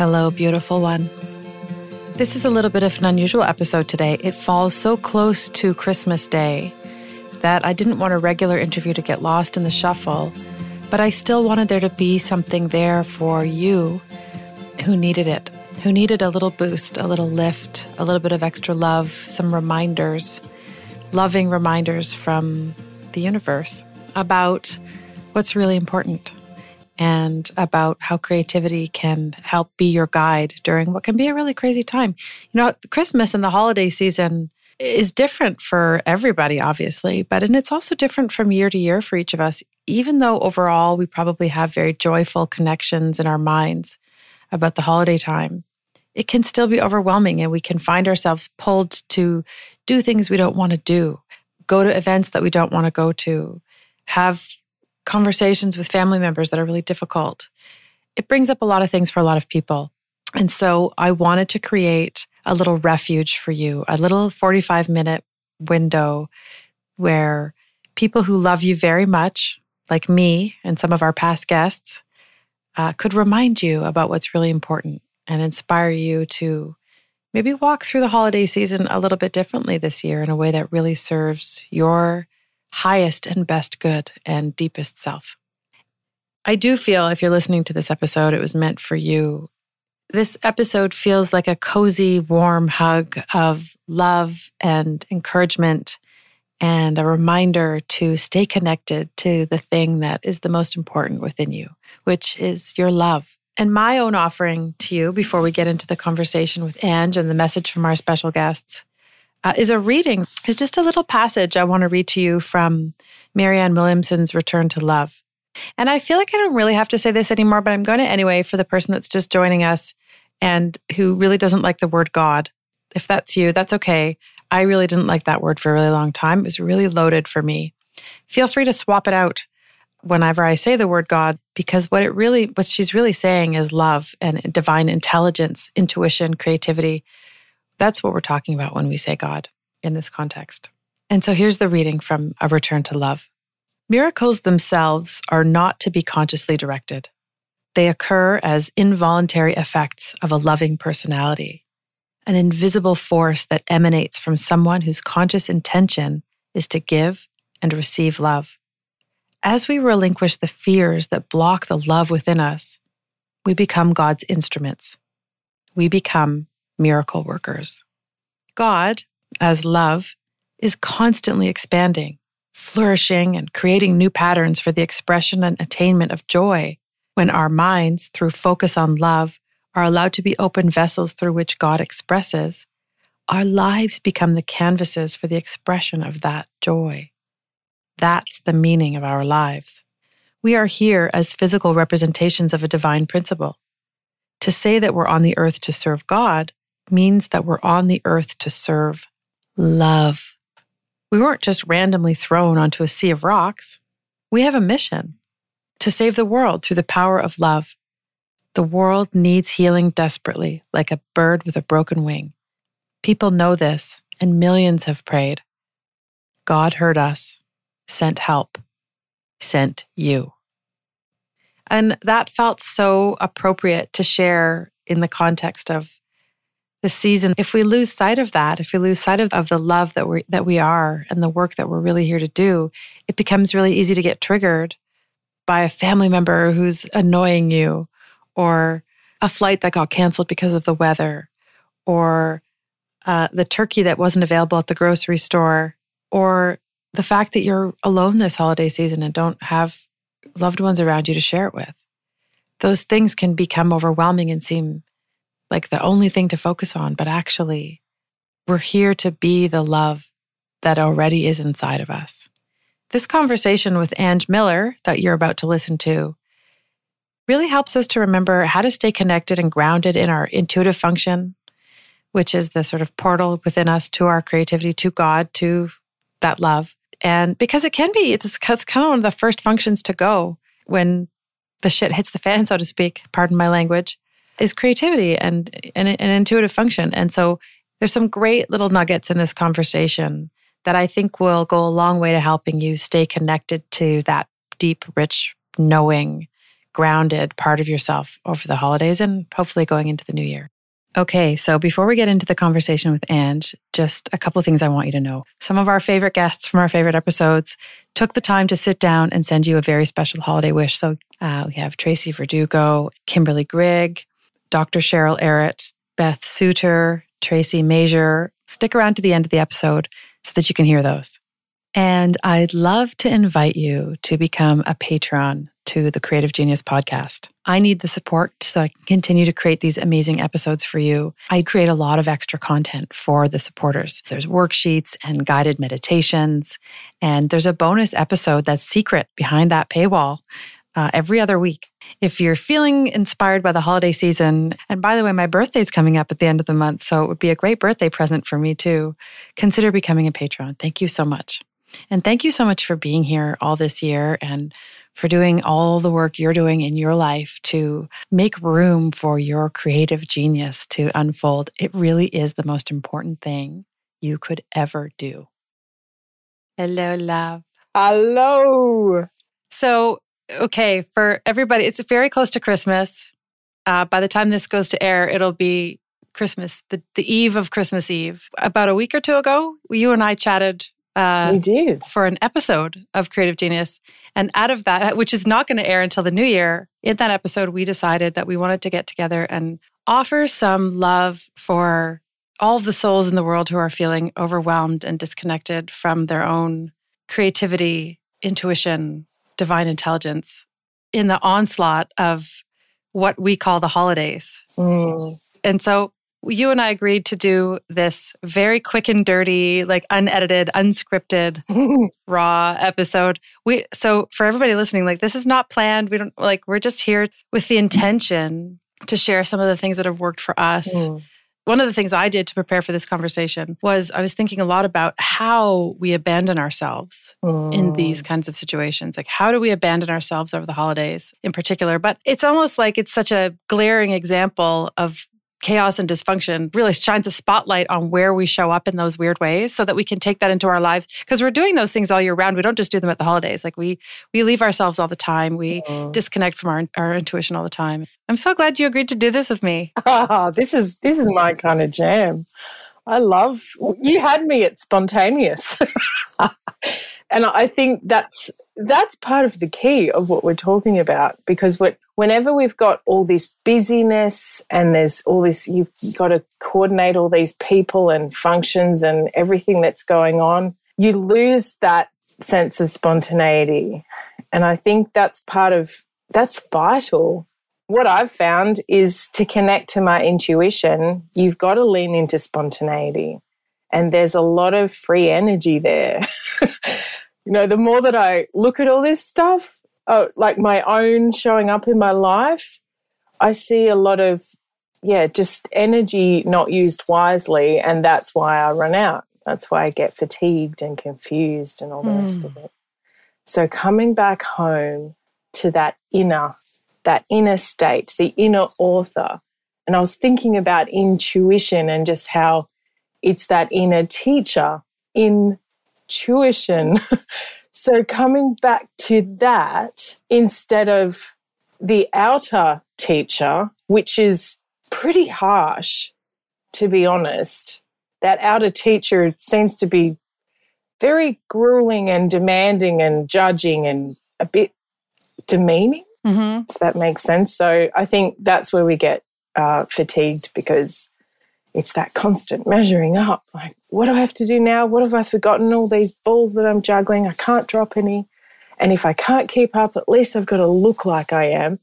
Hello, beautiful one. This is a little bit of an unusual episode today. It falls so close to Christmas Day that I didn't want a regular interview to get lost in the shuffle, but I still wanted there to be something there for you who needed it, who needed a little boost, a little lift, a little bit of extra love, some reminders, loving reminders from the universe about what's really important and about how creativity can help be your guide during what can be a really crazy time. You know, Christmas and the holiday season is different for everybody, obviously, but and it's also different from year to year for each of us, even though overall we probably have very joyful connections in our minds about the holiday time. It can still be overwhelming, and we can find ourselves pulled to do things we don't want to do, go to events that we don't want to go to, have conversations with family members that are really difficult. It brings up a lot of things for a lot of people. And so I wanted to create a little refuge for you, a little 45 minute window where people who love you very much, like me and some of our past guests, uh, could remind you about what's really important and inspire you to maybe walk through the holiday season a little bit differently this year in a way that really serves your highest and best good and deepest self. I do feel if you're listening to this episode, it was meant for you. This episode feels like a cozy, warm hug of love and encouragement and a reminder to stay connected to the thing that is the most important within you, which is your love. And my own offering to you before we get into the conversation with Ange and the message from our special guests uh, is a reading, is just a little passage I want to read to you from Marianne Williamson's Return to Love. And I feel like I don't really have to say this anymore, but I'm going to anyway for the person that's just joining us and who really doesn't like the word God. If that's you, that's okay. I really didn't like that word for a really long time. It was really loaded for me. Feel free to swap it out whenever I say the word God, because what it really, what she's really saying is love and divine intelligence, intuition, creativity. That's what we're talking about when we say God in this context. And so here's the reading from A Return to Love. Miracles themselves are not to be consciously directed. They occur as involuntary effects of a loving personality, an invisible force that emanates from someone whose conscious intention is to give and receive love. As we relinquish the fears that block the love within us, we become God's instruments. We become miracle workers. God, as love, is constantly expanding, flourishing, and creating new patterns for the expression and attainment of joy when our minds, through focus on love, are allowed to be open vessels through which God expresses. Our lives become the canvases for the expression of that joy. That's the meaning of our lives. We are here as physical representations of a divine principle. To say that we're on the earth to serve God means that we're on the earth to serve love. We weren't just randomly thrown onto a sea of rocks. We have a mission to save the world through the power of love. The world needs healing desperately, like a bird with a broken wing. People know this, and millions have prayed. God heard us, sent help, sent you. And that felt so appropriate to share in the context of the season if we lose sight of that if we lose sight of, of the love that we that we are and the work that we're really here to do it becomes really easy to get triggered by a family member who's annoying you or a flight that got canceled because of the weather or uh, the turkey that wasn't available at the grocery store or the fact that you're alone this holiday season and don't have loved ones around you to share it with. Those things can become overwhelming and seem like the only thing to focus on, but actually, we're here to be the love that already is inside of us. This conversation with Ange Miller that you're about to listen to really helps us to remember how to stay connected and grounded in our intuitive function, which is the sort of portal within us to our creativity, to God, to that love. And because it can be, it's, it's kind of one of the first functions to go when the shit hits the fan, so to speak, pardon my language is creativity and, and an intuitive function. And so there's some great little nuggets in this conversation that I think will go a long way to helping you stay connected to that deep, rich, knowing, grounded part of yourself over the holidays and hopefully going into the new year. Okay, so before we get into the conversation with Ange, just a couple things I want you to know. Some of our favorite guests from our favorite episodes took the time to sit down and send you a very special holiday wish. So uh, we have Tracy Verdugo, Kimberly Grigg, Dr. Cheryl Arrett, Beth Suter, Tracy Major. Stick around to the end of the episode so that you can hear those. And I'd love to invite you to become a patron to the Creative Genius podcast. I need the support so I can continue to create these amazing episodes for you. I create a lot of extra content for the supporters. There's worksheets and guided meditations, and there's a bonus episode that's secret behind that paywall uh, every other week. If you're feeling inspired by the holiday season, and by the way, my birthday's coming up at the end of the month, so it would be a great birthday present for me too, consider becoming a patron. Thank you so much. And thank you so much for being here all this year and for doing all the work you're doing in your life to make room for your creative genius to unfold. It really is the most important thing you could ever do. Hello, love. Hello. So, okay, for everybody, it's very close to Christmas. Uh, by the time this goes to air, it'll be Christmas, the, the eve of Christmas Eve. About a week or two ago, you and I chatted uh, we did for an episode of Creative Genius. And out of that, which is not going to air until the new year, in that episode, we decided that we wanted to get together and offer some love for all of the souls in the world who are feeling overwhelmed and disconnected from their own creativity, intuition, divine intelligence in the onslaught of what we call the holidays. Mm. And so you and I agreed to do this very quick and dirty, like unedited, unscripted, raw episode. We so for everybody listening, like this is not planned. We don't like we're just here with the intention to share some of the things that have worked for us. Mm. One of the things I did to prepare for this conversation was I was thinking a lot about how we abandon ourselves mm. in these kinds of situations. Like, how do we abandon ourselves over the holidays in particular? But it's almost like it's such a glaring example of chaos and dysfunction really shines a spotlight on where we show up in those weird ways so that we can take that into our lives. Because we're doing those things all year round. We don't just do them at the holidays. Like we we leave ourselves all the time. We mm. disconnect from our, our intuition all the time. I'm so glad you agreed to do this with me. Oh, this is this is my kind of jam. I love you had me at spontaneous and I think that's that's part of the key of what we're talking about because whenever we've got all this busyness and there's all this you've got to coordinate all these people and functions and everything that's going on, you lose that sense of spontaneity. And I think that's part of that's vital. What I've found is to connect to my intuition, you've got to lean into spontaneity. And there's a lot of free energy there. you know, the more that I look at all this stuff, oh, like my own showing up in my life, I see a lot of, yeah, just energy not used wisely. And that's why I run out. That's why I get fatigued and confused and all the mm. rest of hmm. it. So coming back home to that inner, that inner state, the inner author. And I was thinking about intuition and just how it's that inner teacher in tuition. so coming back to that instead of the outer teacher, which is pretty harsh, to be honest, that outer teacher seems to be very grueling and demanding and judging and a bit demeaning, mm-hmm. if that makes sense. So I think that's where we get uh, fatigued because it's that constant measuring up. Like, what do I have to do now? What have I forgotten? All these balls that I'm juggling. I can't drop any. And if I can't keep up, at least I've got to look like I am.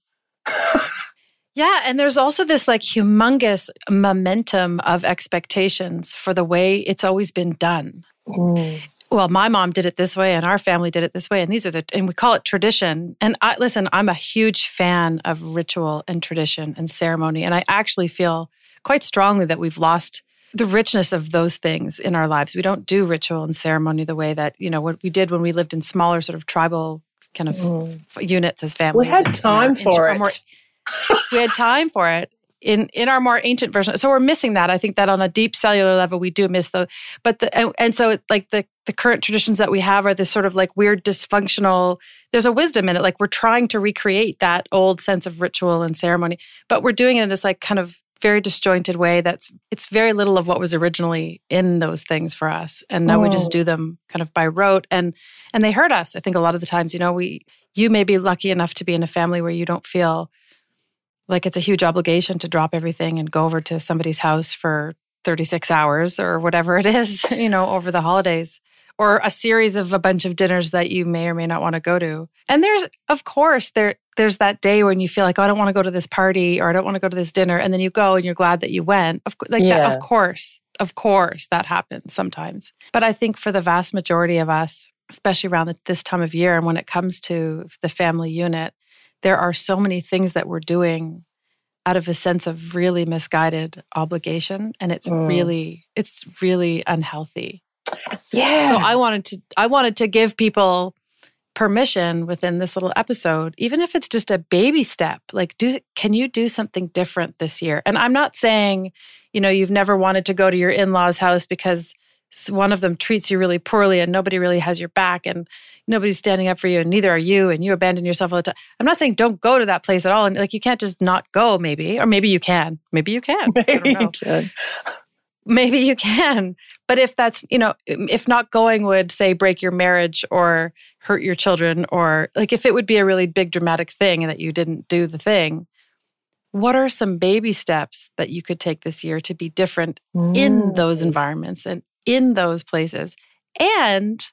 yeah. And there's also this like humongous momentum of expectations for the way it's always been done. Mm. Well, my mom did it this way and our family did it this way. And these are the, and we call it tradition. And I, listen, I'm a huge fan of ritual and tradition and ceremony. And I actually feel quite strongly that we've lost the richness of those things in our lives. We don't do ritual and ceremony the way that, you know, what we did when we lived in smaller sort of tribal kind of mm. units as families. We had time and, for it. we had time for it. in in our more ancient version. So we're missing that. I think that on a deep cellular level, we do miss the. But the and, and so like the the current traditions that we have are this sort of like weird dysfunctional. There's a wisdom in it. Like we're trying to recreate that old sense of ritual and ceremony, but we're doing it in this like kind of very disjointed way that's it's very little of what was originally in those things for us and now oh. we just oh. do them kind of by rote and and they hurt us i think a lot of the times you know we you may be lucky enough to be in a family where you don't feel like it's a huge obligation to drop everything and go over to somebody's house for 36 hours or whatever it is, you know, over the holidays or a series of a bunch of dinners that you may or may not want to go to. And there's of course there there's that day when you feel like oh, I don't want to go to this party or I don't want to go to this dinner and then you go and you're glad that you went. Of like yeah. that of course. Of course that happens sometimes. But I think for the vast majority of us, especially around this time of year and when it comes to the family unit, there are so many things that we're doing out of a sense of really misguided obligation and it's mm. really it's really unhealthy yeah so i wanted to i wanted to give people permission within this little episode even if it's just a baby step like do can you do something different this year and i'm not saying you know you've never wanted to go to your in-laws house because one of them treats you really poorly and nobody really has your back and nobody's standing up for you and neither are you and you abandon yourself all the time. I'm not saying don't go to that place at all. And like you can't just not go, maybe, or maybe you can. Maybe you can. Maybe you can. Maybe you can. But if that's, you know, if not going would say break your marriage or hurt your children, or like if it would be a really big dramatic thing and that you didn't do the thing, what are some baby steps that you could take this year to be different mm. in those environments and in those places? And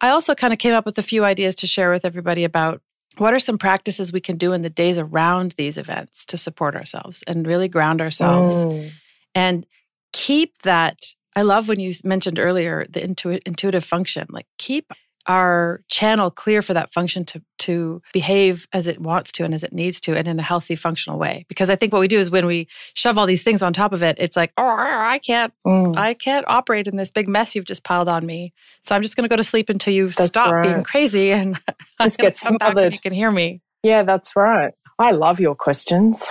I also kind of came up with a few ideas to share with everybody about what are some practices we can do in the days around these events to support ourselves and really ground ourselves mm. and keep that. I love when you mentioned earlier the intu- intuitive function, like keep our channel clear for that function to to behave as it wants to and as it needs to and in a healthy functional way. Because i think what we do is when we shove all these things on top of it it's like oh i can't mm. i can't operate in this big mess you've just piled on me. So i'm just going to go to sleep until you that's stop right. being crazy and just get smothered. you can hear me. Yeah that's right. I love your questions.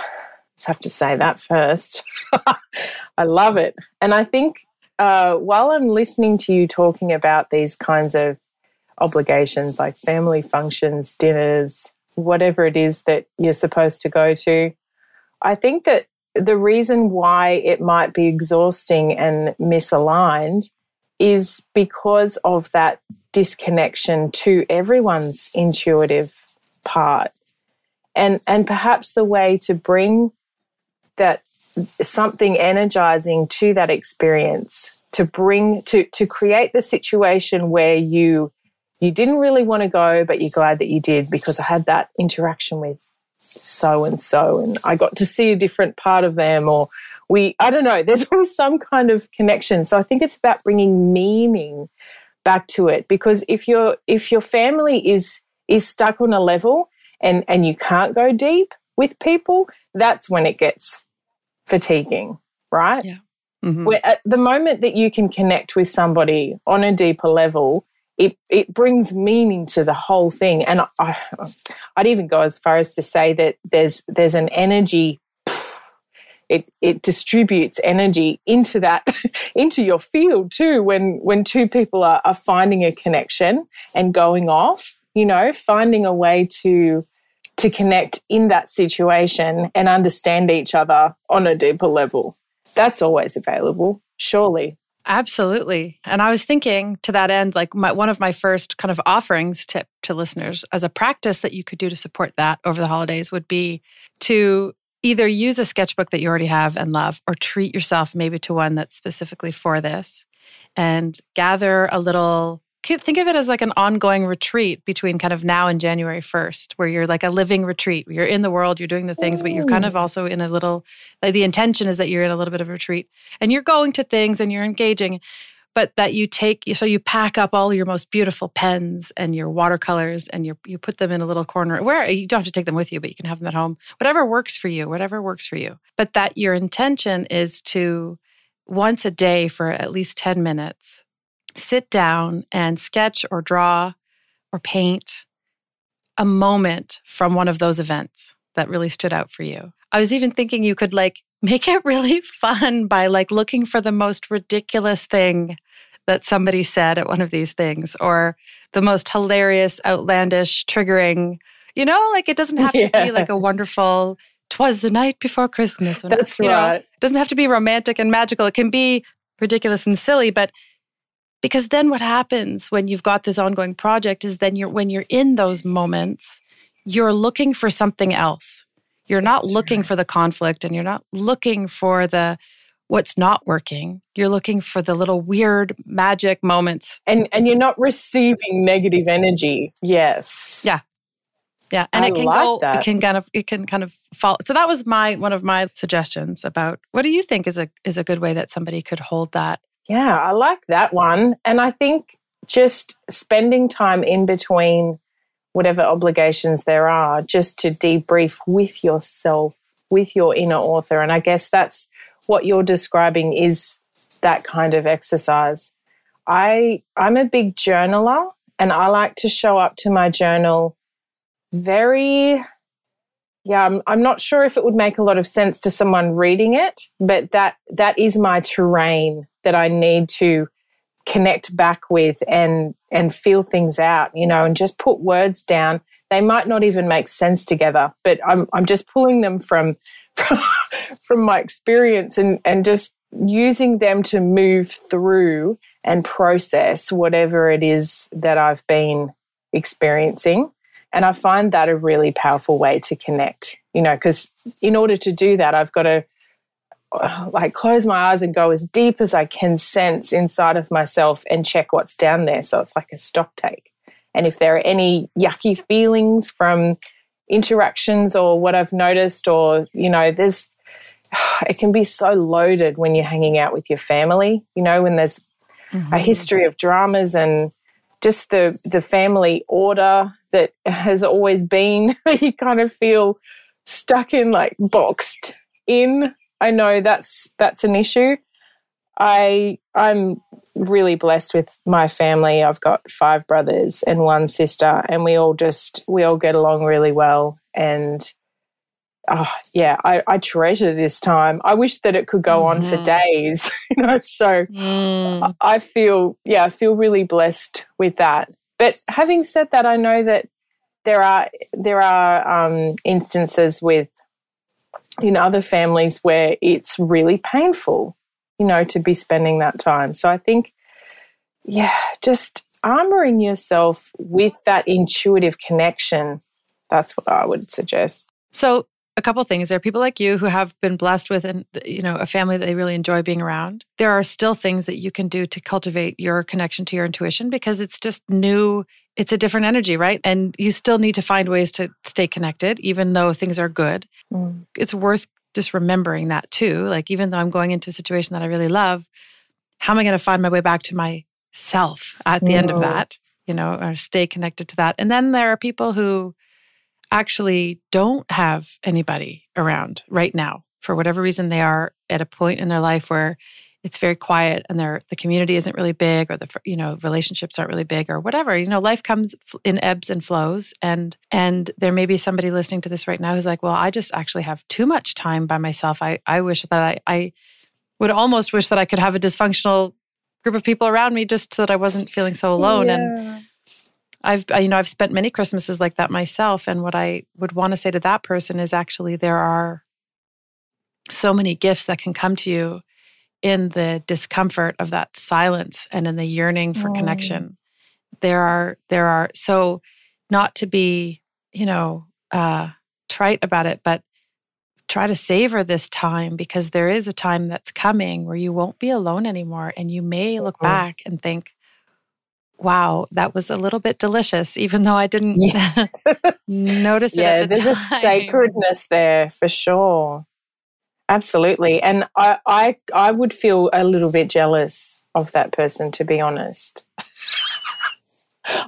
Just have to say that first. I love it. And i think uh, while i'm listening to you talking about these kinds of obligations like family functions, dinners, whatever it is that you're supposed to go to. I think that the reason why it might be exhausting and misaligned is because of that disconnection to everyone's intuitive part. And, and perhaps the way to bring that something energizing to that experience to bring to to create the situation where you you didn't really want to go, but you're glad that you did because I had that interaction with so and so, and I got to see a different part of them, or we, I don't know, there's always some kind of connection. So I think it's about bringing meaning back to it because if your if your family is is stuck on a level and and you can't go deep with people, that's when it gets fatiguing, right? Yeah. Mm-hmm. Where at the moment that you can connect with somebody on a deeper level, it it brings meaning to the whole thing. And I, I'd even go as far as to say that there's there's an energy. It it distributes energy into that into your field too. When when two people are, are finding a connection and going off, you know, finding a way to to connect in that situation and understand each other on a deeper level. That's always available, surely. Absolutely. And I was thinking to that end, like my, one of my first kind of offerings tip to listeners as a practice that you could do to support that over the holidays would be to either use a sketchbook that you already have and love or treat yourself maybe to one that's specifically for this and gather a little think of it as like an ongoing retreat between kind of now and January 1st, where you're like a living retreat. You're in the world, you're doing the things, but you're kind of also in a little, like the intention is that you're in a little bit of a retreat and you're going to things and you're engaging, but that you take, so you pack up all your most beautiful pens and your watercolors and you you put them in a little corner where you don't have to take them with you, but you can have them at home, whatever works for you, whatever works for you. But that your intention is to once a day for at least 10 minutes sit down and sketch or draw or paint a moment from one of those events that really stood out for you. I was even thinking you could like make it really fun by like looking for the most ridiculous thing that somebody said at one of these things or the most hilarious, outlandish, triggering, you know, like it doesn't have yeah. to be like a wonderful twas the night before Christmas. That's right. Know, it doesn't have to be romantic and magical. It can be ridiculous and silly, but because then what happens when you've got this ongoing project is then you're when you're in those moments, you're looking for something else. You're not That's looking right. for the conflict and you're not looking for the what's not working. You're looking for the little weird magic moments. And and you're not receiving negative energy. Yes. Yeah. Yeah. And I it can like go that. it can kind of it can kind of fall. So that was my one of my suggestions about what do you think is a is a good way that somebody could hold that? Yeah, I like that one. And I think just spending time in between whatever obligations there are, just to debrief with yourself, with your inner author. And I guess that's what you're describing is that kind of exercise. I I'm a big journaler and I like to show up to my journal very yeah, I'm, I'm not sure if it would make a lot of sense to someone reading it, but that that is my terrain that I need to connect back with and and feel things out, you know, and just put words down. They might not even make sense together, but I'm I'm just pulling them from from, from my experience and and just using them to move through and process whatever it is that I've been experiencing. And I find that a really powerful way to connect, you know, because in order to do that, I've got to like close my eyes and go as deep as I can sense inside of myself and check what's down there. So it's like a stock take. And if there are any yucky feelings from interactions or what I've noticed, or, you know, there's, it can be so loaded when you're hanging out with your family, you know, when there's mm-hmm. a history of dramas and just the, the family order that has always been, you kind of feel stuck in, like boxed in I know that's that's an issue. I I'm really blessed with my family. I've got five brothers and one sister, and we all just we all get along really well. And oh yeah, I, I treasure this time. I wish that it could go mm-hmm. on for mm-hmm. days, you know. So mm. I feel yeah, I feel really blessed with that. But having said that, I know that there are there are um, instances with in other families where it's really painful, you know, to be spending that time. So I think, yeah, just armoring yourself with that intuitive connection. That's what I would suggest. So a couple things. There are people like you who have been blessed with and you know a family that they really enjoy being around. There are still things that you can do to cultivate your connection to your intuition because it's just new, it's a different energy, right? And you still need to find ways to stay connected even though things are good. Mm. It's worth just remembering that too. Like even though I'm going into a situation that I really love, how am I going to find my way back to myself at the end of that, you know, or stay connected to that? And then there are people who actually don't have anybody around right now for whatever reason they are at a point in their life where it's very quiet and their the community isn't really big or the you know relationships aren't really big or whatever you know life comes in ebbs and flows. And and there may be somebody listening to this right now who's like well i just actually have too much time by myself. I i wish that i i would almost wish that i could have a dysfunctional group of people around me just so that i wasn't feeling so alone. Yeah. and I've you know I've spent many Christmases like that myself and what I would want to say to that person is actually there are so many gifts that can come to you in the discomfort of that silence and in the yearning for oh. connection there are there are so not to be you know uh trite about it but try to savor this time because there is a time that's coming where you won't be alone anymore and you may look back and think wow, that was a little bit delicious, even though I didn't yeah. notice it. Yeah, the there's time. a sacredness there for sure. Absolutely. And I, I I would feel a little bit jealous of that person, to be honest.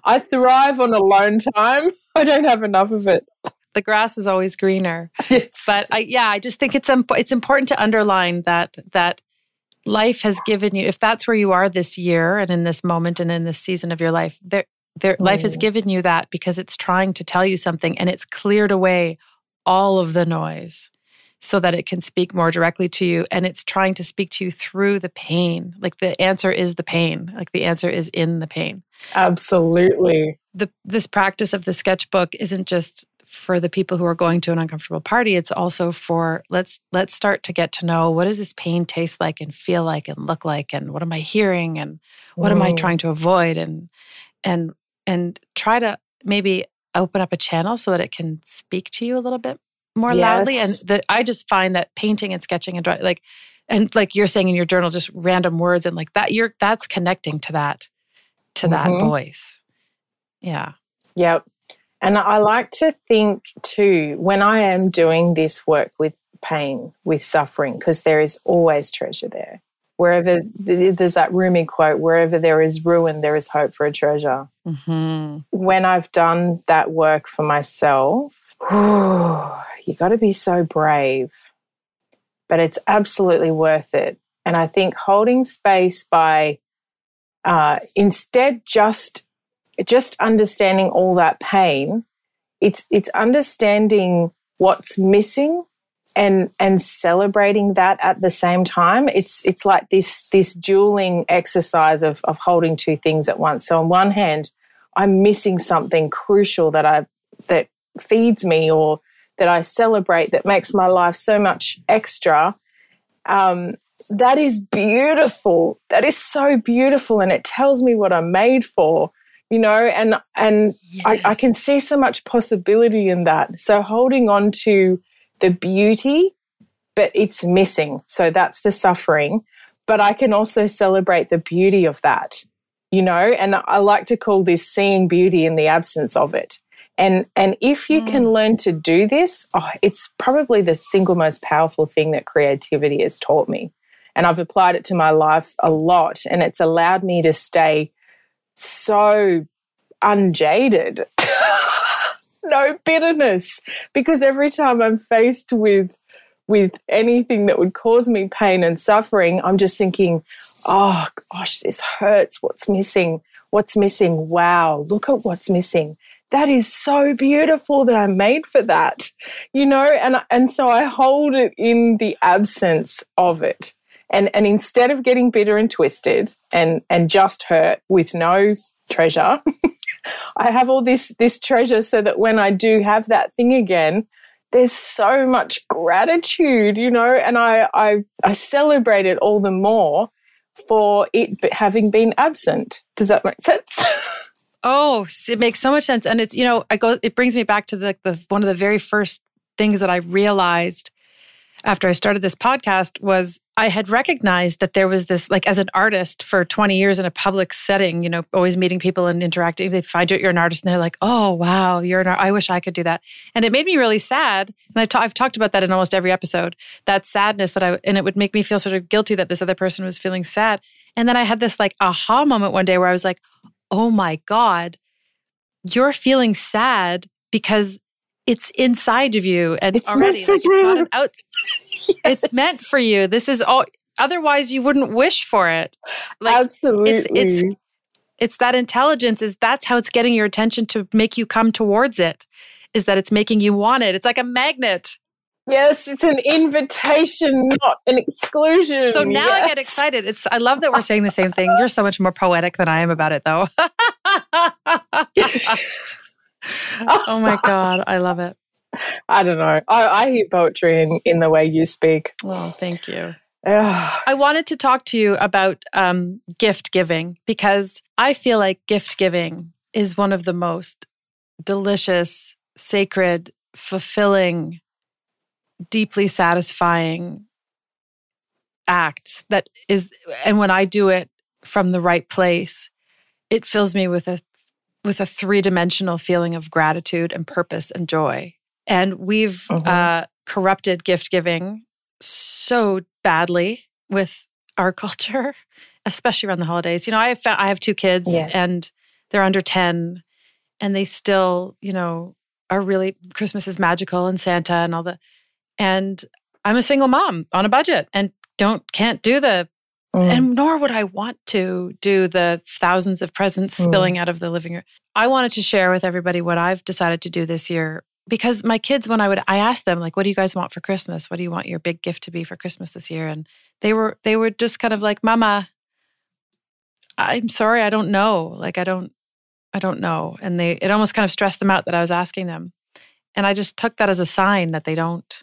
I thrive on alone time. I don't have enough of it. The grass is always greener. Yes. But I, yeah, I just think it's it's important to underline that that life has given you, if that's where you are this year and in this moment and in this season of your life, there, there, mm. life has mm. given you that because it's trying to tell you something and it's cleared away all of the noise. so that it can speak more directly to you and it's trying to speak to you through the pain like the answer is the pain like the answer is in the pain absolutely the this practice of the sketchbook isn't just for the people who are going to an uncomfortable party it's also for let's let's start to get to know what does this pain taste like and feel like and look like and what am i hearing and what am i trying to avoid and and and try to maybe open up a channel so that it can speak to you a little bit more yes. loudly. And the, I just find that painting and sketching and drawing, like, and like you're saying in your journal, just random words and like that, you're that's connecting to that, to mm-hmm. that voice. Yeah. Yep. And I like to think too, when I am doing this work with pain, with suffering, because there is always treasure there. Wherever there's that Rumi quote, wherever there is ruin, there is hope for a treasure. Mm-hmm. When I've done that work for myself, you got to be so brave, but it's absolutely worth it. And I think holding space by uh, instead just just understanding all that pain, it's it's understanding what's missing and and celebrating that at the same time. It's it's like this this dueling exercise of of holding two things at once. So on one hand, I'm missing something crucial that I that feeds me or that I celebrate that makes my life so much extra. Um, that is beautiful. That is so beautiful, and it tells me what I'm made for. You know, and and. I, I can see so much possibility in that. So holding on to the beauty, but it's missing. So that's the suffering. But I can also celebrate the beauty of that, you know, and I like to call this seeing beauty in the absence of it. And and if you mm. can learn to do this, oh, it's probably the single most powerful thing that creativity has taught me. And I've applied it to my life a lot and it's allowed me to stay so unjaded. no bitterness because every time I'm faced with with anything that would cause me pain and suffering, I'm just thinking, oh gosh, this hurts. What's missing? What's missing? Wow, look at what's missing that is so beautiful that I'm made for that, you know? And, and so I hold it in the absence of it. And, and instead of getting bitter and twisted and, and just hurt with no treasure, I have all this, this treasure so that when I do have that thing again, there's so much gratitude, you know, and I, I, I celebrate it all the more for it having been absent. Does that make sense? Oh, it makes so much sense, and it's you know, I go. It brings me back to the, the one of the very first things that I realized after I started this podcast was I had recognized that there was this, like, as an artist for 20 years in a public setting, you know, always meeting people and interacting. They find out you're an artist and they're like, oh, wow, you're an. I wish I could do that. And it made me really sad. And i t- I've talked about that in almost every episode that sadness that I, and it would make me feel sort of guilty that this other person was feeling sad. And then I had this like aha moment one day where I was like, oh my God, you're feeling sad because it's inside of you and it's already like, it's not an out yes. it's meant for you this is all otherwise you wouldn't wish for it like, absolutely it's, it's it's that intelligence is that's how it's getting your attention to make you come towards it is that it's making you want it it's like a magnet Yes, it's an invitation, not an exclusion. So now yes. I get excited. It's I love that we're saying the same thing. You're so much more poetic than I am about it though. oh my god, I love it. I don't know. I, I hear poetry in, in the way you speak. Well, thank you. I wanted to talk to you about um, gift giving because I feel like gift giving is one of the most delicious, sacred, fulfilling deeply satisfying acts that is and when I do it from the right place, it fills me with a with a three-dimensional feeling of gratitude and purpose and joy. And we've uh-huh. uh, corrupted gift giving so badly with our culture, especially around the holidays. You know, I have I have two kids and they're under 10 and they still, you know, are really Christmas is magical and Santa and all the and I'm a single mom on a budget and don't can't do the mm. and nor would I want to do the thousands of presents mm. spilling out of the living room. I wanted to share with everybody what I've decided to do this year because my kids, when I would, I asked them like, "What do you guys want for Christmas? What do you want your big gift to be for Christmas this year?" And they were they were just kind of like, "Mama, I'm sorry, I don't know. Like, I don't, I don't know." And they it almost kind of stressed them out that I was asking them, and I just took that as a sign that they don't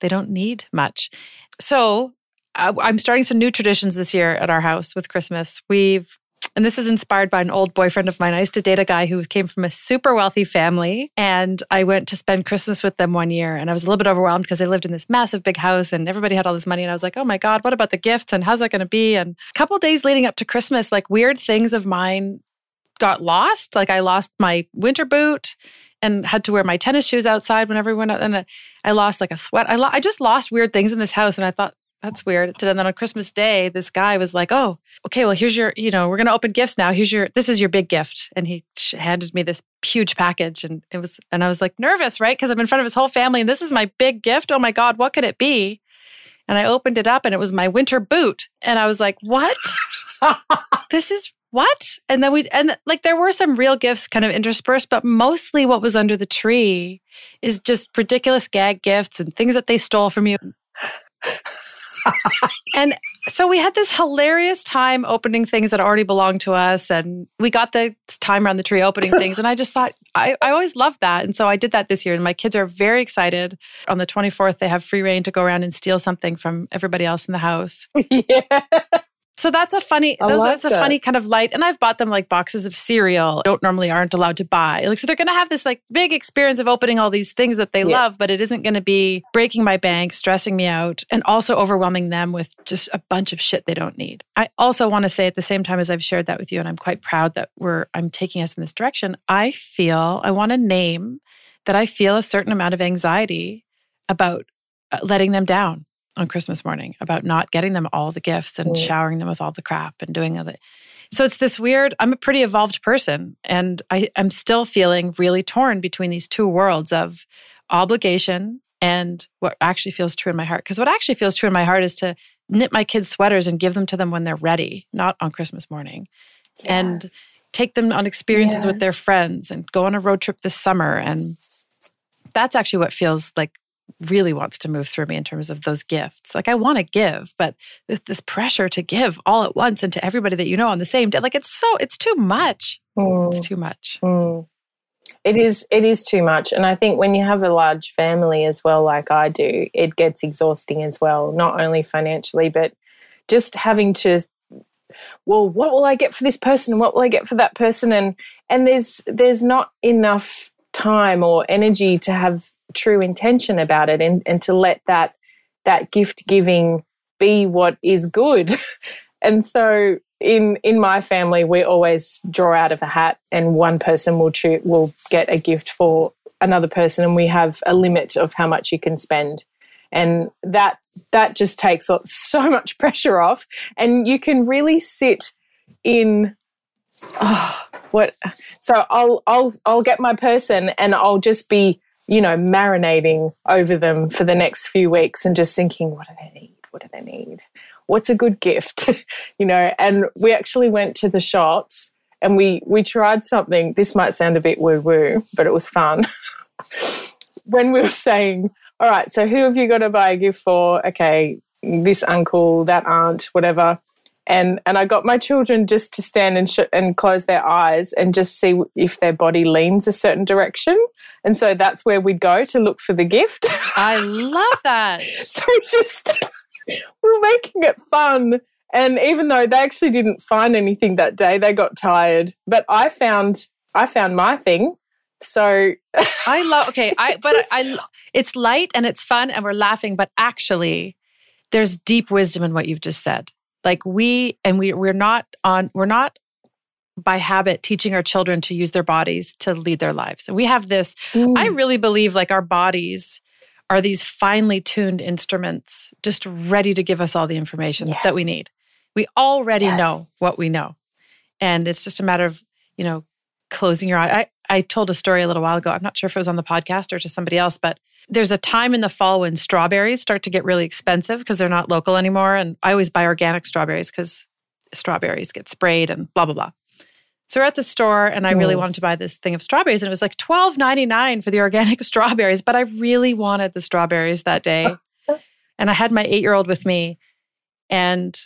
they don't need much. So I'm starting some new traditions this year at our house with Christmas. We've and this is inspired by an old boyfriend of mine. I used to date a guy who came from a super wealthy family. And I went to spend Christmas with them one year. And I was a little bit overwhelmed because they lived in this massive big house and everybody had all this money. And I was like, oh my God, what about the gifts? And how's that going to be? And a couple days leading up to Christmas, like weird things of mine got lost. Like I lost my winter boot and had to wear my tennis shoes outside when everyone and I lost like a sweat. I, lo- I just lost weird things in this house, and I thought that's weird. And then on Christmas Day, this guy was like, "Oh, okay, well, here's your, you know, we're going to open gifts now. Here's your, this is your big gift." And he handed me this huge package, and it was, and I was like nervous, right? Because I'm in front of his whole family, and this is my big gift. Oh my god, what could it be? And I opened it up, and it was my winter boot, and I was like, "What? this is what?" And then we, and like, there were some real gifts kind of interspersed, but mostly what was under the tree is just ridiculous gag gifts and things that they stole from you and so we had this hilarious time opening things that already belonged to us. And we got the time around the tree opening things. And I just thought, I, I always loved that. And so I did that this year. And my kids are very excited. On the 24th, they have free reign to go around and steal something from everybody else in the house. Yeah. So that's a funny, those, that's a that. funny kind of light. And I've bought them like boxes of cereal. Don't normally aren't allowed to buy. Like so, they're going to have this like big experience of opening all these things that they yeah. love, but it isn't going to be breaking my bank, stressing me out, and also overwhelming them with just a bunch of shit they don't need. I also want to say at the same time as I've shared that with you, and I'm quite proud that we're I'm taking us in this direction. I feel I want to name that I feel a certain amount of anxiety about uh, letting them down on Christmas morning about not getting them all the gifts and showering them with all the crap and doing all the. So it's this weird, I'm a pretty evolved person and I, I'm still feeling really torn between these two worlds of obligation and what actually feels true in my heart. Because what actually feels true in my heart is to knit my kids' sweaters and give them to them when they're ready, not on Christmas morning. Yes. And take them on experiences yes. with their friends and go on a road trip this summer. And that's actually what feels like really wants to move through me in terms of those gifts. Like I want to give, but this pressure to give all at once and to everybody that you know on the same day, like it's so it's too much. Mm. It's too much. Mm. It is it is too much. And I think when you have a large family as well, like I do, it gets exhausting as well, not only financially, but just having to well, what will I get for this person what will I get for that person? And and there's there's not enough time or energy to have true intention about it and, and to let that that gift giving be what is good. and so in in my family we always draw out of a hat and one person will cho- will get a gift for another person and we have a limit of how much you can spend and that that just takes so much pressure off and you can really sit in oh, what so I'll I'll I'll get my person and I'll just be you know, marinating over them for the next few weeks and just thinking, what do they need? What do they need? What's a good gift? you know, and we actually went to the shops and we we tried something. This might sound a bit woo woo, but it was fun. when we were saying, all right, so who have you got to buy a gift for? Okay, this uncle, that aunt, whatever and and I got my children just to stand and sh- and close their eyes and just see if their body leans a certain direction, and so that's where we'd go to look for the gift. I love that. so just we're making it fun, and even though they actually didn't find anything that day, they got tired. But I found I found my thing. So I love okay, I but just, I it's light and it's fun and we're laughing, but actually there's deep wisdom in what you've just said like we and we we're not on we're not by habit teaching our children to use their bodies to lead their lives. And we have this mm. I really believe like our bodies are these finely tuned instruments just ready to give us all the information yes. that we need. We already yes. know what we know. And it's just a matter of, you know, closing your eye. I, I told a story a little while ago. I'm not sure if it was on the podcast or to somebody else, but there's a time in the fall when strawberries start to get really expensive because they're not local anymore. And I always buy organic strawberries because strawberries get sprayed and blah, blah, blah. So we're at the store and I really wanted to buy this thing of strawberries and it was like $12.99 for the organic strawberries, but I really wanted the strawberries that day. and I had my eight year old with me and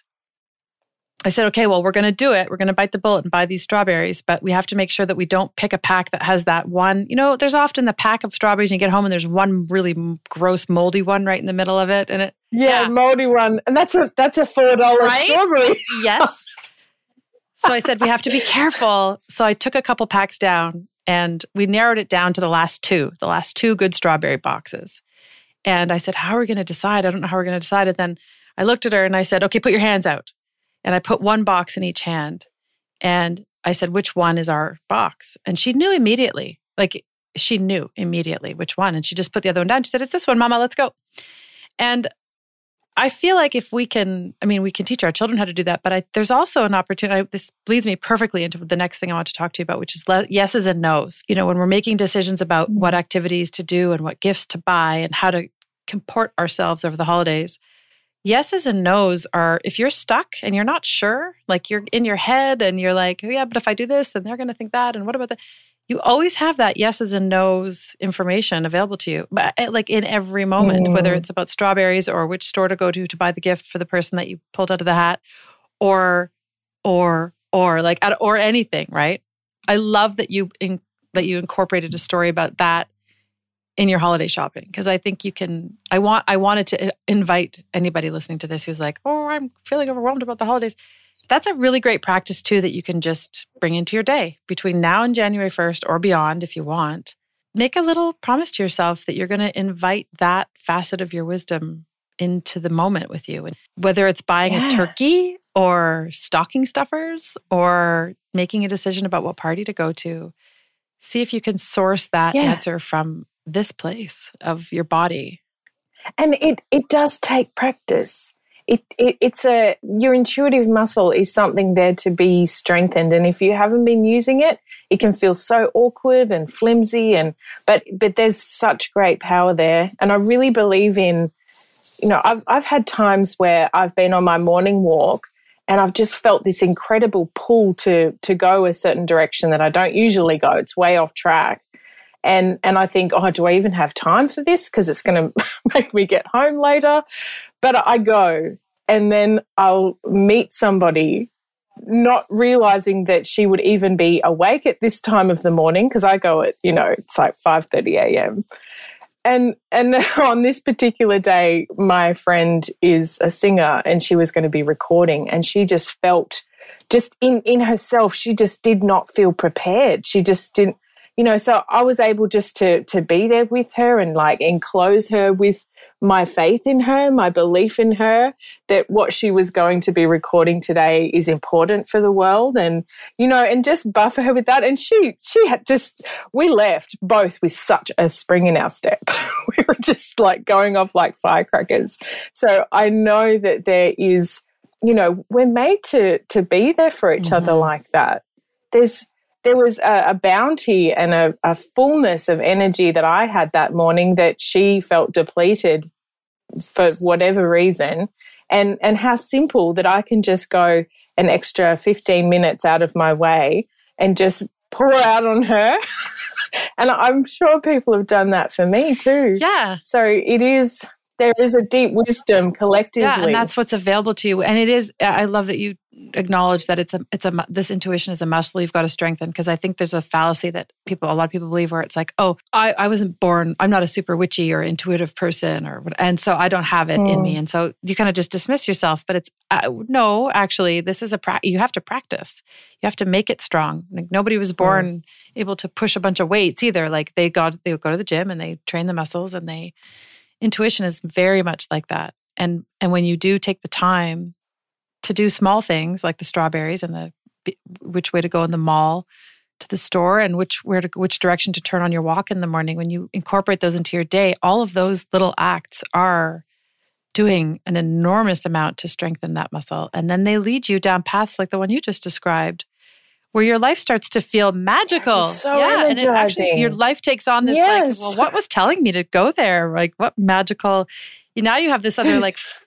I said, okay, well, we're going to do it. We're going to bite the bullet and buy these strawberries, but we have to make sure that we don't pick a pack that has that one. You know, there's often the pack of strawberries and you get home and there's one really gross, moldy one right in the middle of it. And it, Yeah, Yeah. moldy one, and that's a that's a four dollar Right? strawberry. yes. so I said, we have to be careful. So I took a couple packs down and we narrowed it down to the last two, the last two good strawberry boxes. And I said, How are we going to decide? I don't know how we're going to decide. And then I looked at her and I said, Okay, put your hands out. And I put one box in each hand. And I said, Which one is our box? And she knew immediately. Like she knew immediately which one. And she just put the other one down. She said, It's this one, Mama, let's go. And I feel like if we can, I mean, we can teach our children how to do that, but I, there's also an opportunity. This leads me perfectly into the next thing I want to talk to you about, which is le- yeses and nos. You know, when we're making decisions about mm-hmm. what activities to do and what gifts to buy and how to comport ourselves over the holidays, yeses and nos are if you're stuck and you're not sure, like you're in your head and you're like, oh, yeah, but if I do this, then they're going to think that. And what about that? You always have that yeses and nos information available to you, but uh, like in every moment, whether Mm. it's about strawberries or which store to go to to buy the gift for the person that you pulled out of the hat, or, or, or like, or anything, right? I love that you in, that you incorporated a story about that in your holiday shopping because I think you can. I want. I wanted to uh, invite anybody listening to this who's like, "Oh, I'm feeling overwhelmed about the holidays." That's a really great practice too that you can just bring into your day between now and January 1st or beyond if you want. Make a little promise to yourself that you're going to invite that facet of your wisdom into the moment with you. And whether it's buying Yeah. a turkey or stocking stuffers or making a decision about what party to go to, see if you can source that Yeah. answer from this place of your body. And it it does take practice. It, it it's a your intuitive muscle is something there to be strengthened, and if you haven't been using it, it can feel so awkward and flimsy. And but but there's such great power there, and I really believe in. You know, I've I've had times where I've been on my morning walk and I've just felt this incredible pull to to go a certain direction that I don't usually go. It's way off track. And and I think, oh, do I even have time for this? Because it's going to make me get home later. But I go, and then I'll meet somebody, not realizing that she would even be awake at this time of the morning. Because I go at you know it's like five thirty a.m. And and on this particular day, my friend is a singer, and she was going to be recording, and she just felt just in in herself, she just did not feel prepared. She just didn't you know so i was able just to to be there with her and like enclose her with my faith in her my belief in her that what she was going to be recording today is important for the world and you know and just buffer her with that. And she she had just we left both with such a spring in our step. We were just like going off like firecrackers. So i know that there is you know we're made to to be there for each other Mhm. like that. There's there was a, a bounty and a, a fullness of energy that I had that morning that she felt depleted for whatever reason. And, and how simple that I can just go an extra 15 minutes out of my way and just pour out on her. and I'm sure people have done that for me too. Yeah. So it is, there is a deep wisdom collectively. Yeah, and that's what's available to you. And it is. I love that you acknowledge that it's a. It's a. This intuition is a muscle you've got to strengthen because I think there's a fallacy that people, a lot of people believe, where it's like, oh, I, I wasn't born. I'm not a super witchy or intuitive person, or and so I don't have it in me. And so you kind of just dismiss yourself. But it's uh, no, actually, this is a. Pra- you have to practice. You have to make it strong. Like nobody was born able to push a bunch of weights either. Like they got they go to the gym and they train the muscles and they intuition is very much like that and and when you do take the time to do small things like the strawberries and the which way to go in the mall to the store and which where to which direction to turn on your walk in the morning when you incorporate those into your day all of those little acts are doing an enormous amount to strengthen that muscle and then they lead you down paths like the one you just described where your life starts to feel magical. so yeah, and it actually energizing. your life takes on this Yes. like, well, what was telling me to go there? Like, what magical? You, now you have this other like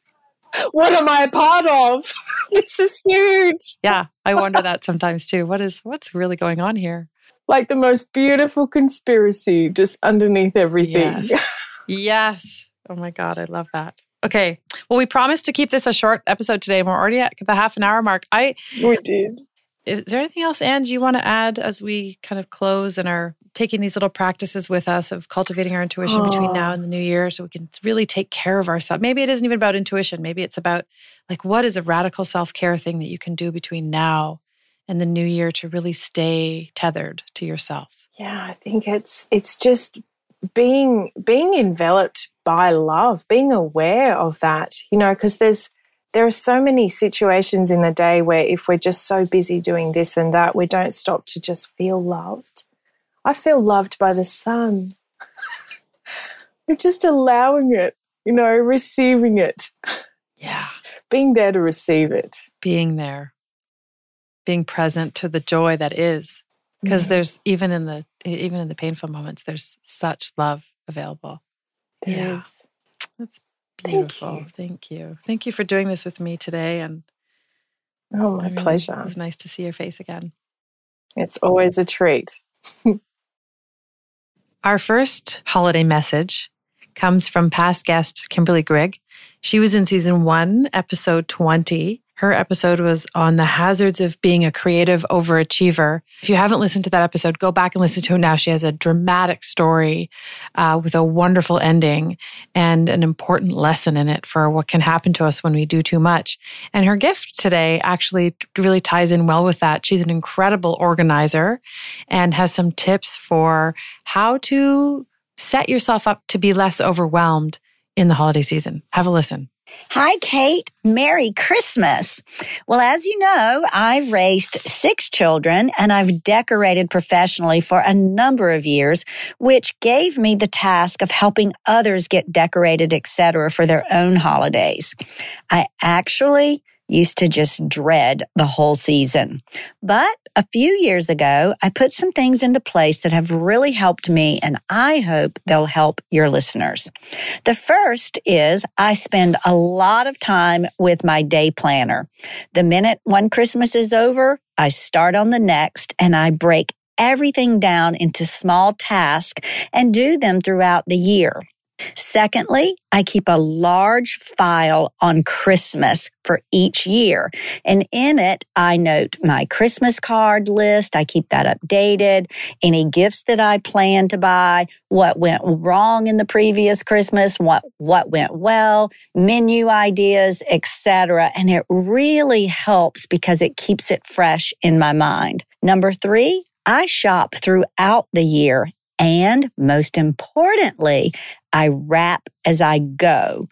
what am I a part of? this is huge. Yeah, I wonder that sometimes too. What is what's really going on here? Like the most beautiful conspiracy just underneath everything. Yes. yes. Oh my god, I love that. Okay. Well, we promised to keep this a short episode today, and we're already at the half an hour mark. I we did. Is there anything else, Ange, you want to add as we kind of close and are taking these little practices with us of cultivating our intuition oh. between now oh. and the new year so we can really take care of ourselves? Maybe it isn't even about intuition. Maybe it's about like what is a radical self care thing that you can do between now and the new year to really stay tethered to yourself? Yeah, I think it's it's just being being enveloped by love, being aware of that, you know, because there's there are so many situations in the day where if we're just so busy doing this and that, we don't stop to just feel loved. I feel loved by the sun. You're just allowing it, you know, receiving it. Yeah. Being there to receive it. Being there. Being present to the joy that is. Because yeah. there's even in the even in the painful moments, there's such love available. There yeah. is. That's beautiful. Thank you. Thank you. Thank you for doing this with me today. And oh, my pleasure. It's nice to see your face again. It's always a treat. Our first holiday message comes from past guest Kimberly Grigg. She was in season one, episode 20, her episode was on the hazards of being a creative overachiever. If you haven't listened to that episode, go back and listen to it now. She has a dramatic story uh, with a wonderful ending and an important lesson in it for what can happen to us when we do too much. And her gift today actually really ties in well with that. She's an incredible organizer and has some tips for how to set yourself up to be less overwhelmed in the holiday season. Have a listen. Hi, Kate. Merry Christmas. Well, as you know, I've raised six children and I've decorated professionally for a number of years, which gave me the task of helping others get decorated, etc., for their own holidays. I actually used to just dread the whole season. But a few years ago, I put some things into place that have really helped me, and I hope they'll help your listeners. The first is I spend a lot of time with my day planner. The minute one Christmas is over, I start on the next and I break everything down into small tasks and do them throughout the year. Secondly, I keep a large file on Christmas for each year. And in it, I note my Christmas card list. I keep that updated. Any gifts that I plan to buy, what went wrong in the previous Christmas, what, what went well, menu ideas, etc. And it really helps because it keeps it fresh in my mind. Number three, I shop throughout the year and most importantly, I wrap as I go.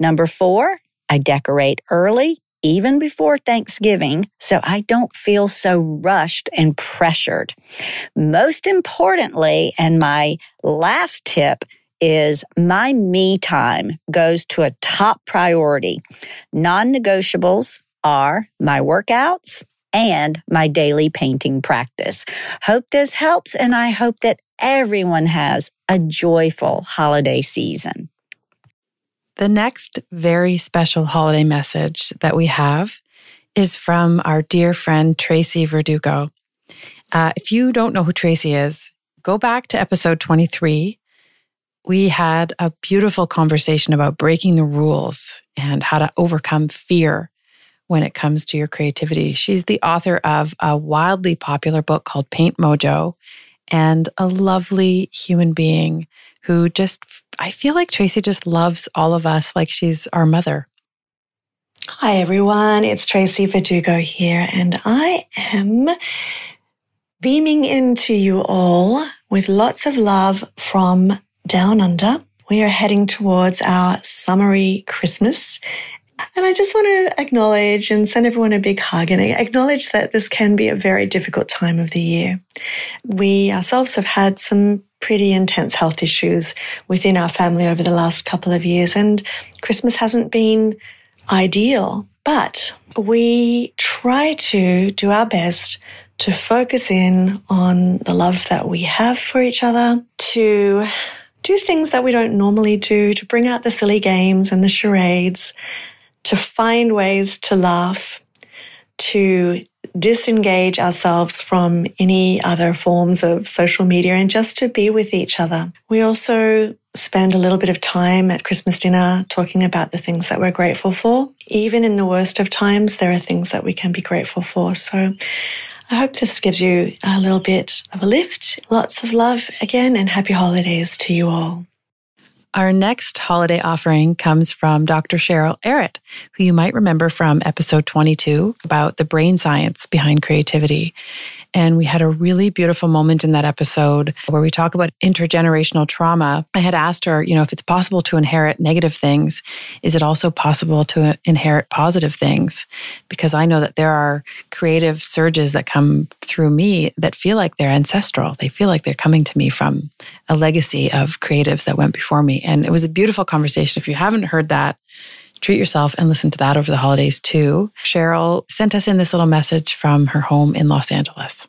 Number four, I decorate early, even before Thanksgiving, so I don't feel so rushed and pressured. Most importantly, and my last tip is my me time goes to a top priority. Non negotiables are my workouts, and my daily painting practice. Hope this helps, and I hope that everyone has a joyful holiday season. The next very special holiday message that we have is from our dear friend Tracy Verdugo. Uh, if you don't know who Tracy is, go back to episode 23. We had a beautiful conversation about breaking the rules and how to overcome fear when it comes to your creativity. She's the author of a wildly popular book called Paint Mojo and a lovely human being who just, I feel like Tracy just loves all of us like she's our mother. Hi, everyone. It's Tracy Verdugo here, and I am beaming into you all with lots of love from down under. We are heading towards our summery Christmas and I just want to acknowledge and send everyone a big hug and acknowledge that this can be a very difficult time of the year. We ourselves have had some pretty intense health issues within our family over the last couple of years, and Christmas hasn't been ideal. But we try to do our best to focus in on the love that we have for each other, to do things that we don't normally do, to bring out the silly games and the charades to find ways to laugh, to disengage ourselves from any other forms of social media and just to be with each other. We also spend a little bit of time at Christmas dinner talking about the things that we're grateful for. Even in the worst of times, there are things that we can be grateful for. So I hope this gives you a little bit of a lift. Lots of love again and happy holidays to you all. Our next holiday offering comes from Dr. Cheryl Arutt, who you might remember from episode 22 about the brain science behind creativity. And we had a really beautiful moment in that episode where we talk about intergenerational trauma. I had asked her, you know, if it's possible to inherit negative things, is it also possible to inherit positive things? Because I know that there are creative surges that come through me that feel like they're ancestral. They feel like they're coming to me from a legacy of creatives that went before me. And it was a beautiful conversation. If you haven't heard that, treat yourself and listen to that over the holidays too. Cheryl sent us in this little message from her home in Los Angeles.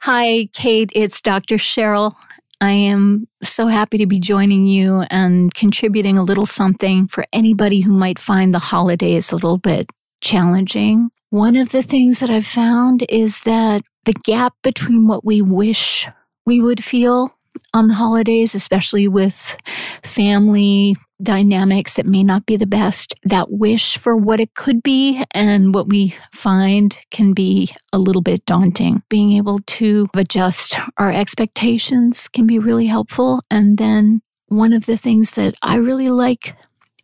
Hi, Kate. It's Dr. Cheryl. I am so happy to be joining you and contributing a little something for anybody who might find the holidays a little bit challenging. One of the things that I've found is that the gap between what we wish we would feel on the holidays, especially with family dynamics that may not be the best, that wish for what it could be and what we find can be a little bit daunting. Being able to adjust our expectations can be really helpful. And then one of the things that I really like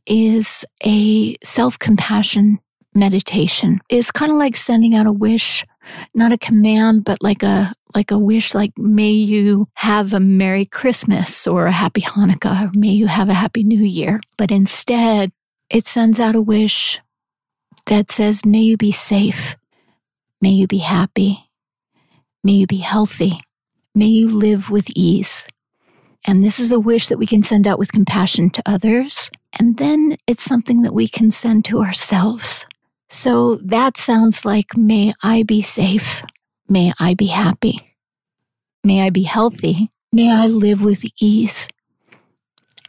is a self compassion meditation. It's kind of like sending out a wish not a command, but like a like a wish like may you have a merry christmas or a happy hanukkah or may you have a happy new year. But instead it sends out a wish that says may you be safe. May you be happy. May you be healthy. May you live with ease. And this is a wish that we can send out with compassion to others. And then it's something that we can send to ourselves so that sounds like may I be safe. May I be happy. May I be healthy. May I live with ease.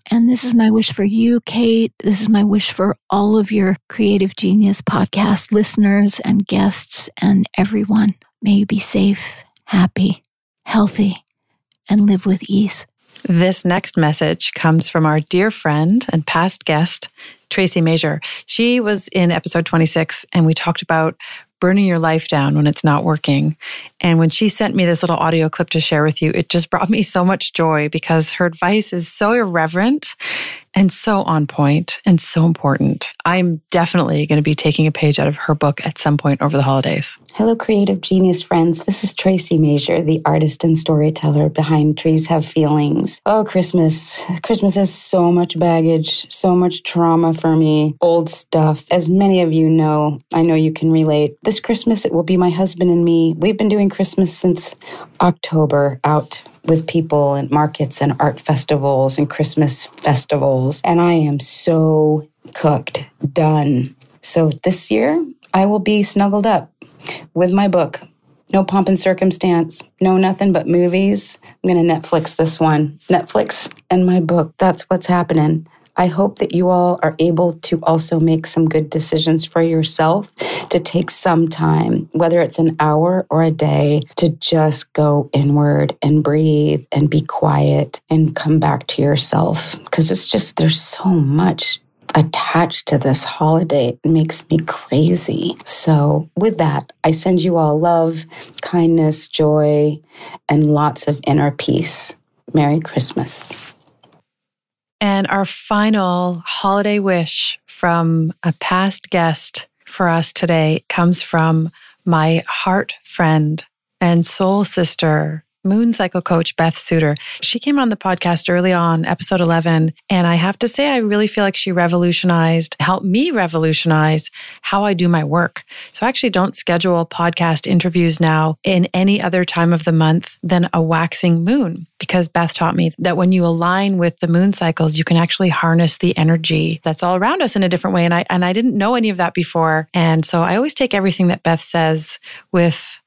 And this is my wish for you, Kate. This is my wish for all of your Creative Genius podcast listeners and guests and everyone. May you be safe, happy, healthy, and live with ease. This next message comes from our dear friend and past guest, Tracy Major. She was in episode 26, and we talked about burning your life down when it's not working. And when she sent me this little audio clip to share with you, it just brought me so much joy because her advice is so irreverent and so on point and so important. I'm definitely going to be taking a page out of her book at some point over the holidays. Hello, creative genius friends. This is Tracy Major, the artist and storyteller behind Trees Have Feelings. Oh, Christmas. Christmas has so much baggage, so much trauma for me, old stuff. As many of you know, I know you can relate. This Christmas, it will be my husband and me. We've been doing Christmas since October out with people and markets and art festivals and Christmas festivals. And I am so cooked, done. So this year, I will be snuggled up with my book. No pomp and circumstance, no nothing but movies. I'm going to Netflix this one. Netflix and my book. That's what's happening. I hope that you all are able to also make some good decisions for yourself to take some time, whether it's an hour or a day, to just go inward and breathe and be quiet and come back to yourself. Because it's just, there's so much attached to this holiday. It makes me crazy. So, with that, I send you all love, kindness, joy, and lots of inner peace. Merry Christmas. And our final holiday wish from a past guest for us today comes from my heart friend and soul sister, moon cycle coach Beth Suter. She came on the podcast early on, episode 11. And I have to say, I really feel like she revolutionized, helped me revolutionize how I do my work. So I actually don't schedule podcast interviews now in any other time of the month than a waxing moon because Beth taught me that when you align with the moon cycles, you can actually harness the energy that's all around us in a different way. And I and I didn't know any of that before. And so I always take everything that Beth says with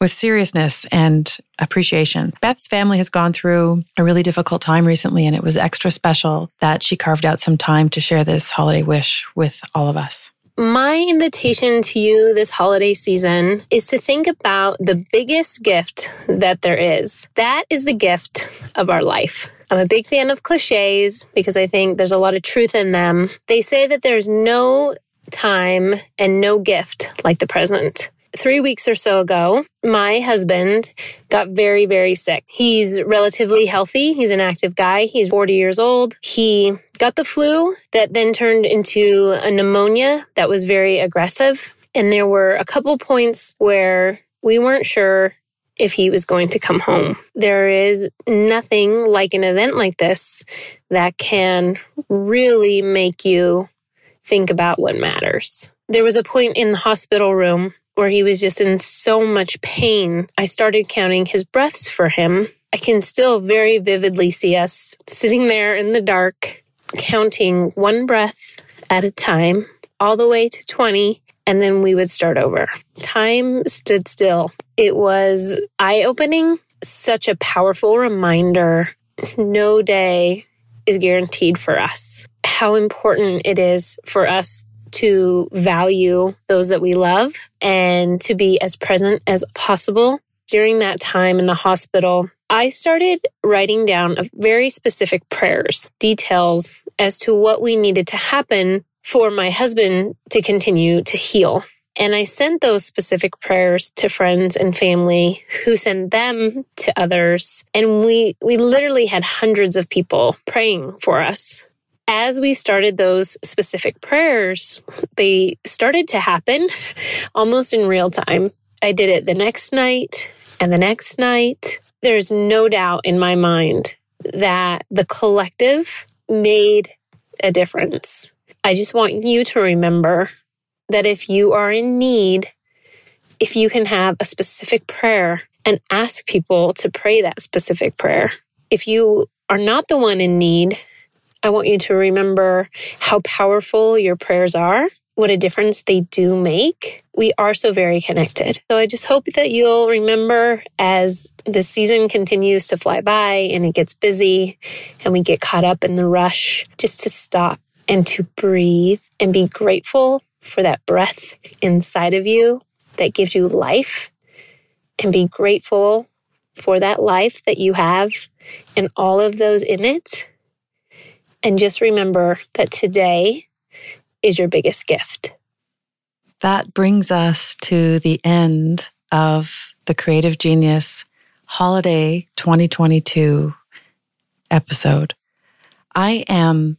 with seriousness and appreciation. Beth's family has gone through a really difficult time recently, and it was extra special that she carved out some time to share this holiday wish with all of us. My invitation to you this holiday season is to think about the biggest gift that there is. That is the gift of our life. I'm a big fan of cliches because I think there's a lot of truth in them. They say that there's no time and no gift like the present three weeks or so ago, my husband got very, very sick. He's relatively healthy. He's an active guy. He's 40 years old. He got the flu that then turned into a pneumonia that was very aggressive. And there were a couple points where we weren't sure if he was going to come home. There is nothing like an event like this that can really make you think about what matters. There was a point in the hospital room where he was just in so much pain. I started counting his breaths for him. I can still very vividly see us sitting there in the dark, counting one breath at a time, all the way to 20, and then we would start over. Time stood still. It was eye opening, such a powerful reminder. No day is guaranteed for us. How important it is for us to value those that we love and to be as present as possible. During that time in the hospital, I started writing down very specific prayers, details as to what we needed to happen for my husband to continue to heal. And I sent those specific prayers to friends and family who sent them to others. And we, we literally had hundreds of people praying for us as we started those specific prayers, they started to happen almost in real time. I did it the next night and the next night. There's no doubt in my mind that the collective made a difference. I just want you to remember that if you are in need, if you can have a specific prayer and ask people to pray that specific prayer. If you are not the one in need, I want you to remember how powerful your prayers are, what a difference they do make. We are so very connected. So I just hope that you'll remember as the season continues to fly by and it gets busy and we get caught up in the rush, just to stop and to breathe and be grateful for that breath inside of you that gives you life and be grateful for that life that you have and all of those in it and just remember that today is your biggest gift. That brings us to the end of the Creative Genius Holiday 2022 episode. I am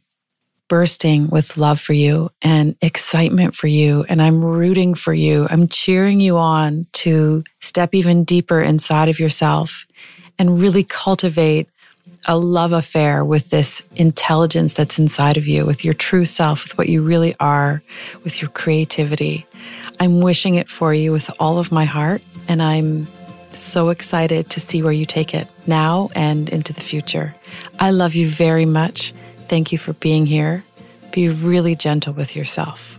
bursting with love for you and excitement for you, and I'm rooting for you. I'm cheering you on to step even deeper inside of yourself and really cultivate a love affair with this intelligence that's inside of you, with your true self, with what you really are, with your creativity. I'm wishing it for you with all of my heart, and I'm so excited to see where you take it now and into the future. I love you very much. Thank you for being here. Be really gentle with yourself.